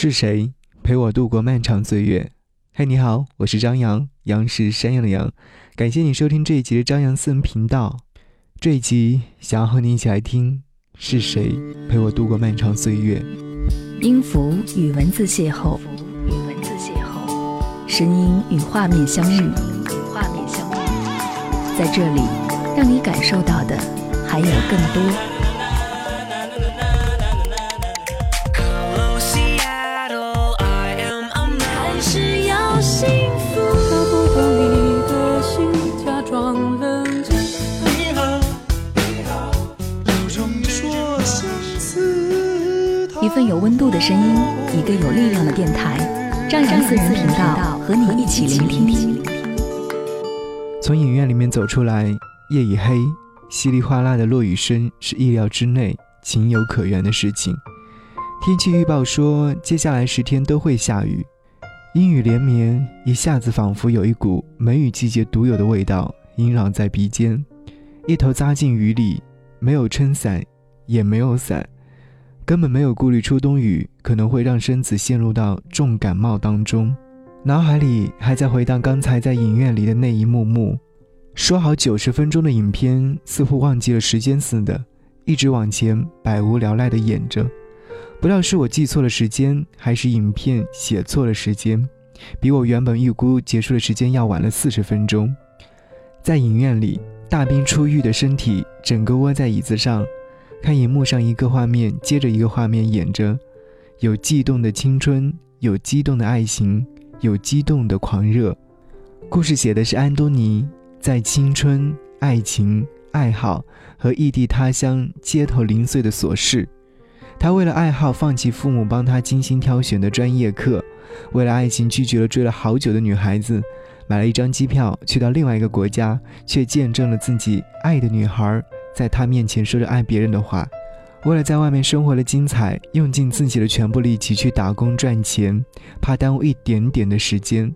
是谁陪我度过漫长岁月？嘿，你好，我是张扬，杨是山羊的羊。感谢你收听这一集的张扬私人频道。这一集想要和你一起来听，是谁陪我度过漫长岁月？音符与文字邂逅，与文字邂逅，声音与画面相遇，与画面相遇，在这里，让你感受到的还有更多。一份有温度的声音，一个有力量的电台，张扬私人频道和你一起聆听。从影院里面走出来，夜已黑，稀里哗啦的落雨声是意料之内、情有可原的事情。天气预报说，接下来十天都会下雨，阴雨连绵，一下子仿佛有一股梅雨季节独有的味道萦绕在鼻尖，一头扎进雨里，没有撑伞，也没有伞。根本没有顾虑初冬雨可能会让身子陷入到重感冒当中，脑海里还在回荡刚才在影院里的那一幕幕。说好九十分钟的影片，似乎忘记了时间似的，一直往前百无聊赖地演着。不知道是我记错了时间，还是影片写错了时间，比我原本预估结束的时间要晚了四十分钟。在影院里，大兵出狱的身体整个窝在椅子上。看荧幕上一个画面接着一个画面演着，有悸动的青春，有激动的爱情，有激动的狂热。故事写的是安东尼在青春、爱情、爱好和异地他乡街头零碎的琐事。他为了爱好放弃父母帮他精心挑选的专业课，为了爱情拒绝了追了好久的女孩子，买了一张机票去到另外一个国家，却见证了自己爱的女孩。在他面前说着爱别人的话，为了在外面生活的精彩，用尽自己的全部力气去打工赚钱，怕耽误一点点的时间。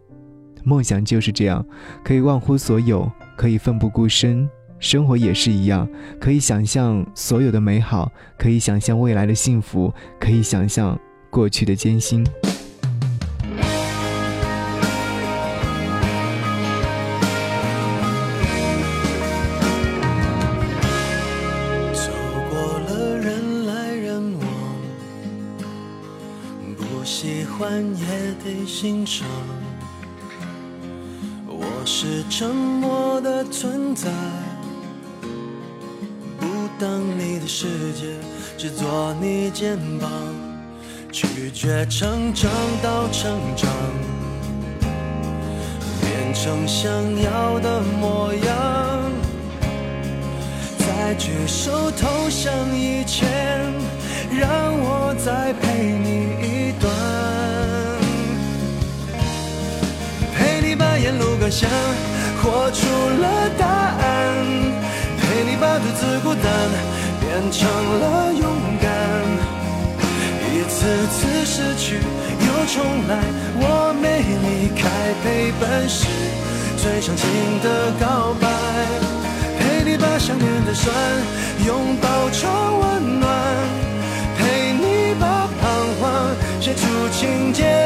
梦想就是这样，可以忘乎所有，可以奋不顾身。生活也是一样，可以想象所有的美好，可以想象未来的幸福，可以想象过去的艰辛。过了人来人往。不喜欢也得欣赏，我是沉默的存在，当你的世界，只做你肩膀，拒绝成长到成长，变成想要的模样，在举手投降以前，让我再陪你一段。陪你把沿路感想，活出了答案，独自孤单变成了勇敢。一次次失去又重来，我没离开，陪伴是最长情的告白。陪你把想念的酸拥抱成温暖，陪你把彷徨写出情节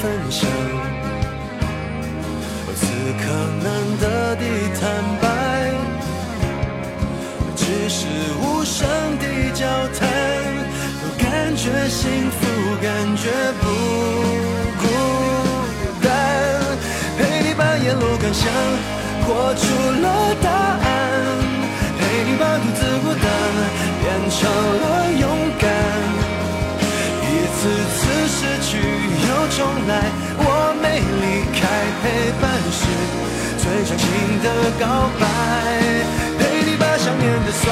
分享，此刻难得的坦白，只是无声的交谈，都感觉幸福，感觉不孤单。陪你把沿路感想活出了答案，陪你把独自孤单变成了勇敢。一次次失去重来，我没离开，陪伴是最长情的告白。陪你把想念的酸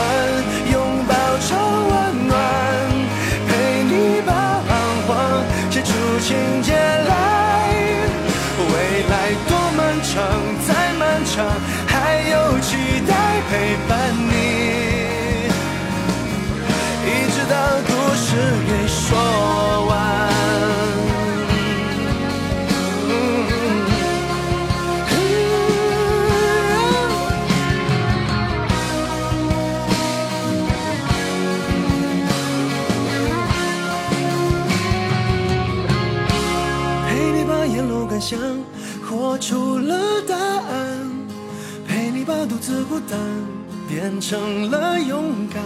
变成了勇敢。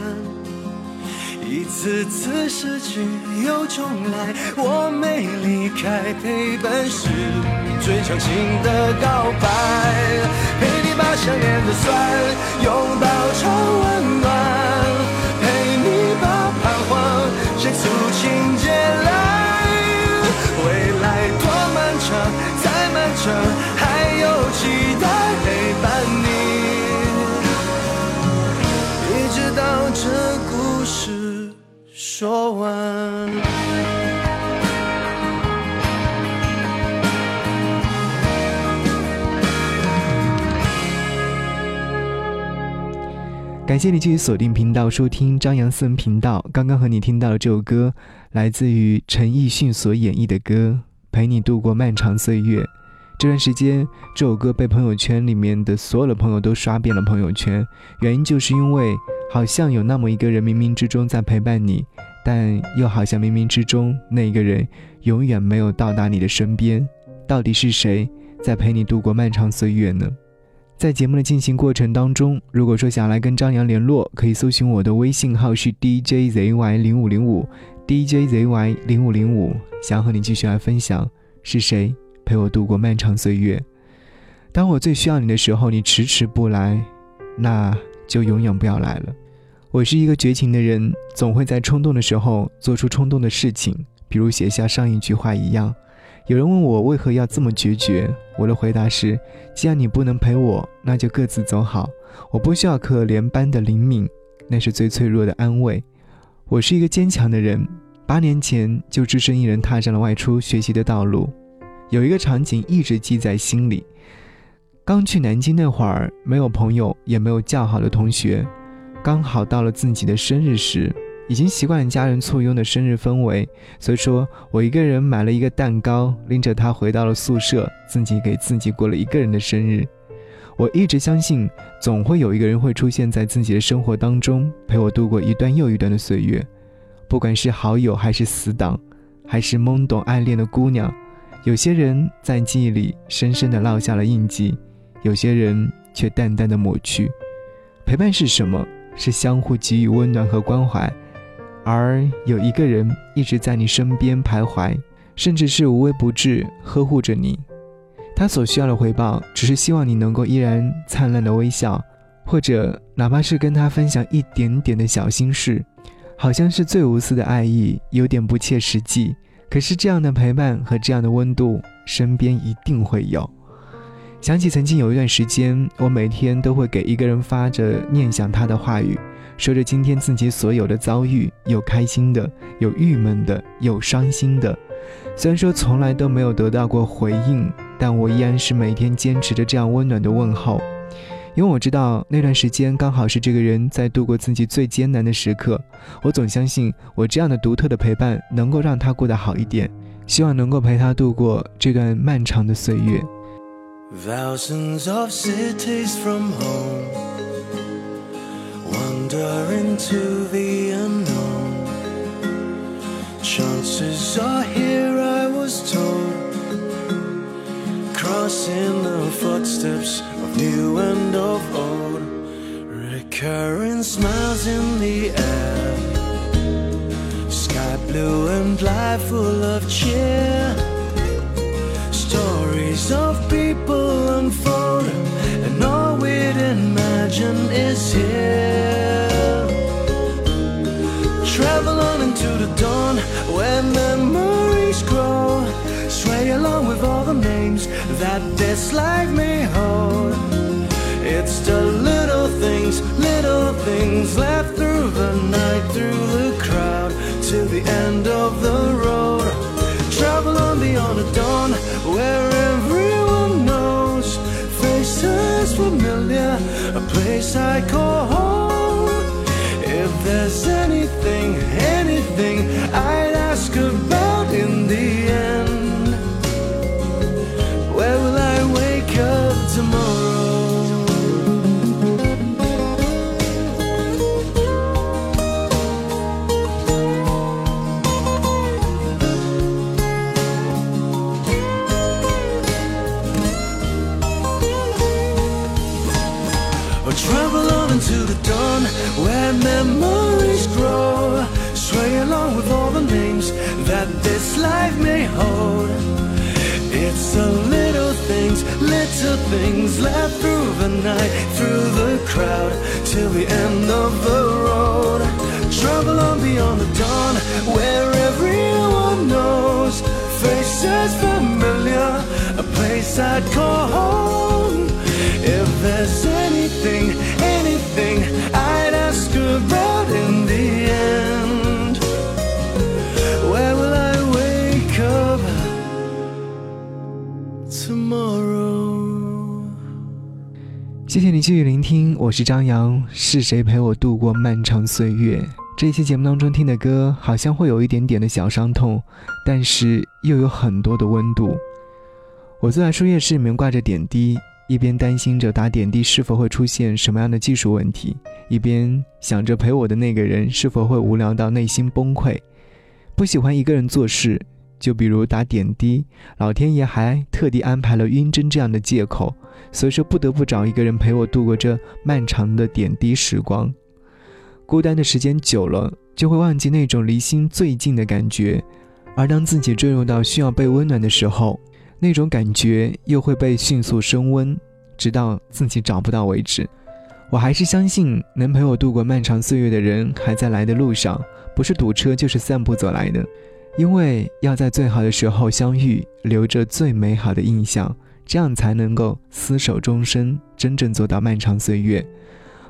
一次次失去又重来，我没离开，陪伴是最长情的告白。陪你把想念的酸拥抱感谢你继续锁定频道收听张扬私人频道。刚刚和你听到的这首歌，来自于陈奕迅所演绎的歌《陪你度过漫长岁月》。这段时间，这首歌被朋友圈里面的所有的朋友都刷遍了朋友圈，原因就是因为好像有那么一个人，冥冥之中在陪伴你，但又好像冥冥之中那一个人永远没有到达你的身边。到底是谁在陪你度过漫长岁月呢？在节目的进行过程当中，如果说想来跟张扬联络，可以搜寻我的微信号是 DJZY 零五零五 DJZY 零五零五，想和你继续来分享是谁陪我度过漫长岁月。当我最需要你的时候，你迟迟不来，那就永远不要来了。我是一个绝情的人，总会在冲动的时候做出冲动的事情，比如写下上一句话一样。有人问我为何要这么决绝，我的回答是：既然你不能陪我，那就各自走好。我不需要可怜般的灵敏，那是最脆弱的安慰。我是一个坚强的人，八年前就只身一人踏上了外出学习的道路。有一个场景一直记在心里：刚去南京那会儿，没有朋友，也没有较好的同学，刚好到了自己的生日时。已经习惯了家人簇拥的生日氛围，所以说我一个人买了一个蛋糕，拎着它回到了宿舍，自己给自己过了一个人的生日。我一直相信，总会有一个人会出现在自己的生活当中，陪我度过一段又一段的岁月。不管是好友，还是死党，还是懵懂暗恋的姑娘，有些人在记忆里深深的烙下了印记，有些人却淡淡的抹去。陪伴是什么？是相互给予温暖和关怀。而有一个人一直在你身边徘徊，甚至是无微不至呵护着你。他所需要的回报，只是希望你能够依然灿烂的微笑，或者哪怕是跟他分享一点点的小心事，好像是最无私的爱意，有点不切实际。可是这样的陪伴和这样的温度，身边一定会有。想起曾经有一段时间，我每天都会给一个人发着念想他的话语。说着今天自己所有的遭遇，有开心的，有郁闷的，有伤心的。虽然说从来都没有得到过回应，但我依然是每天坚持着这样温暖的问候，因为我知道那段时间刚好是这个人在度过自己最艰难的时刻。我总相信我这样的独特的陪伴能够让他过得好一点，希望能够陪他度过这段漫长的岁月。Thousands of cities from home. Smiles in the air. Sky blue and life full of cheer. Stories of people unfold, and all we'd imagine is here. Travel on into the dawn where memories grow. Sway along with all the names that this life may hold. It's the things left through the night, through the crowd, to the end of the road. Travel on beyond the dawn, where everyone knows faces familiar, a place I call home. If there's any that this life may hold. It's the little things, little things left through the night, through the crowd, till the end of the road. Travel on beyond the dawn, where everyone knows faces familiar, a place I'd call home. If there's anything, anything 谢谢你继续聆听，我是张扬。是谁陪我度过漫长岁月？这一期节目当中听的歌，好像会有一点点的小伤痛，但是又有很多的温度。我坐在输液室里面挂着点滴，一边担心着打点滴是否会出现什么样的技术问题，一边想着陪我的那个人是否会无聊到内心崩溃。不喜欢一个人做事，就比如打点滴，老天爷还特地安排了晕针这样的借口，所以说不得不找一个人陪我度过这漫长的点滴时光。孤单的时间久了，就会忘记那种离心最近的感觉，而当自己坠入到需要被温暖的时候，那种感觉又会被迅速升温，直到自己找不到为止。我还是相信，能陪我度过漫长岁月的人还在来的路上，不是堵车就是散步走来的，因为要在最好的时候相遇，留着最美好的印象，这样才能够厮守终身，真正做到漫长岁月。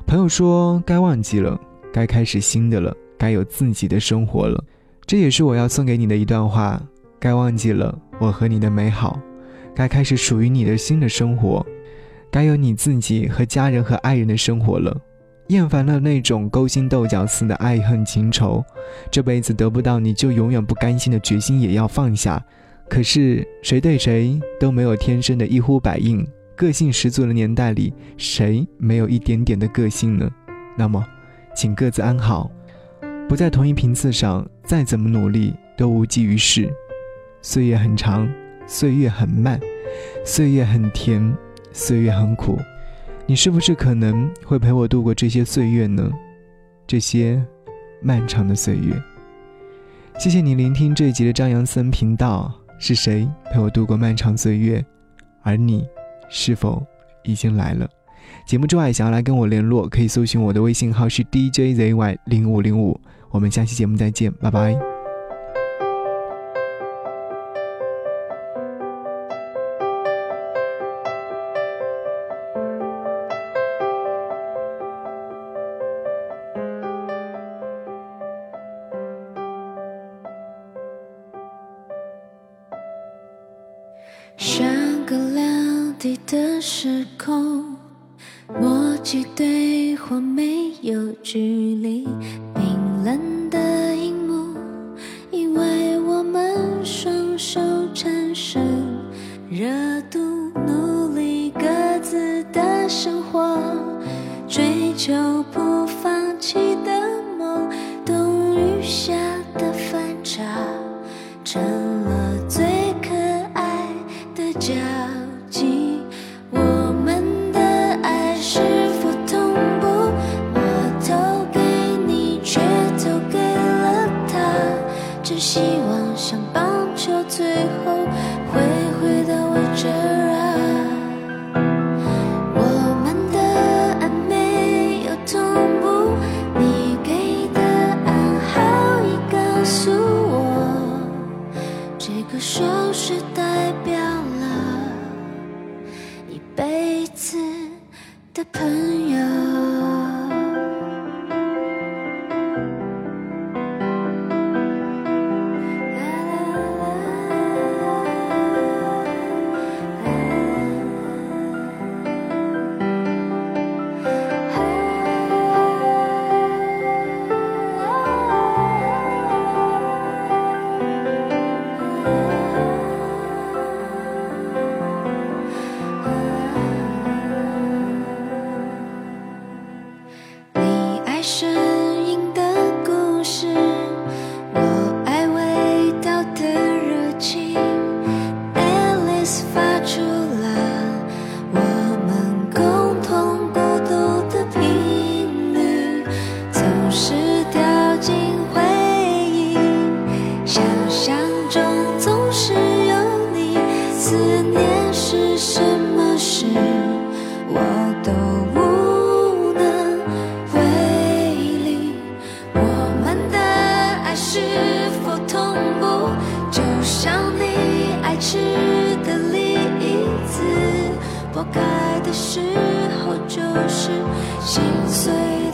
朋友说，该忘记了。该开始新的了，该有自己的生活了，这也是我要送给你的一段话。该忘记了我和你的美好，该开始属于你的新的生活，该有你自己和家人和爱人的生活了。厌烦了那种勾心斗角似的爱恨情仇，这辈子得不到你就永远不甘心的决心也要放下。可是谁对谁都没有天生的一呼百应，个性十足的年代里，谁没有一点点的个性呢？那么。请各自安好，不在同一频次上，再怎么努力都无济于事。岁月很长，岁月很慢，岁月很甜，岁月很苦。你是不是可能会陪我度过这些岁月呢？这些漫长的岁月。谢谢你聆听这一集的张扬森频道。是谁陪我度过漫长岁月？而你，是否已经来了？节目之外，想要来跟我联络，可以搜寻我的微信号是 DJZY 零五零五。我们下期节目再见，拜拜。是心碎。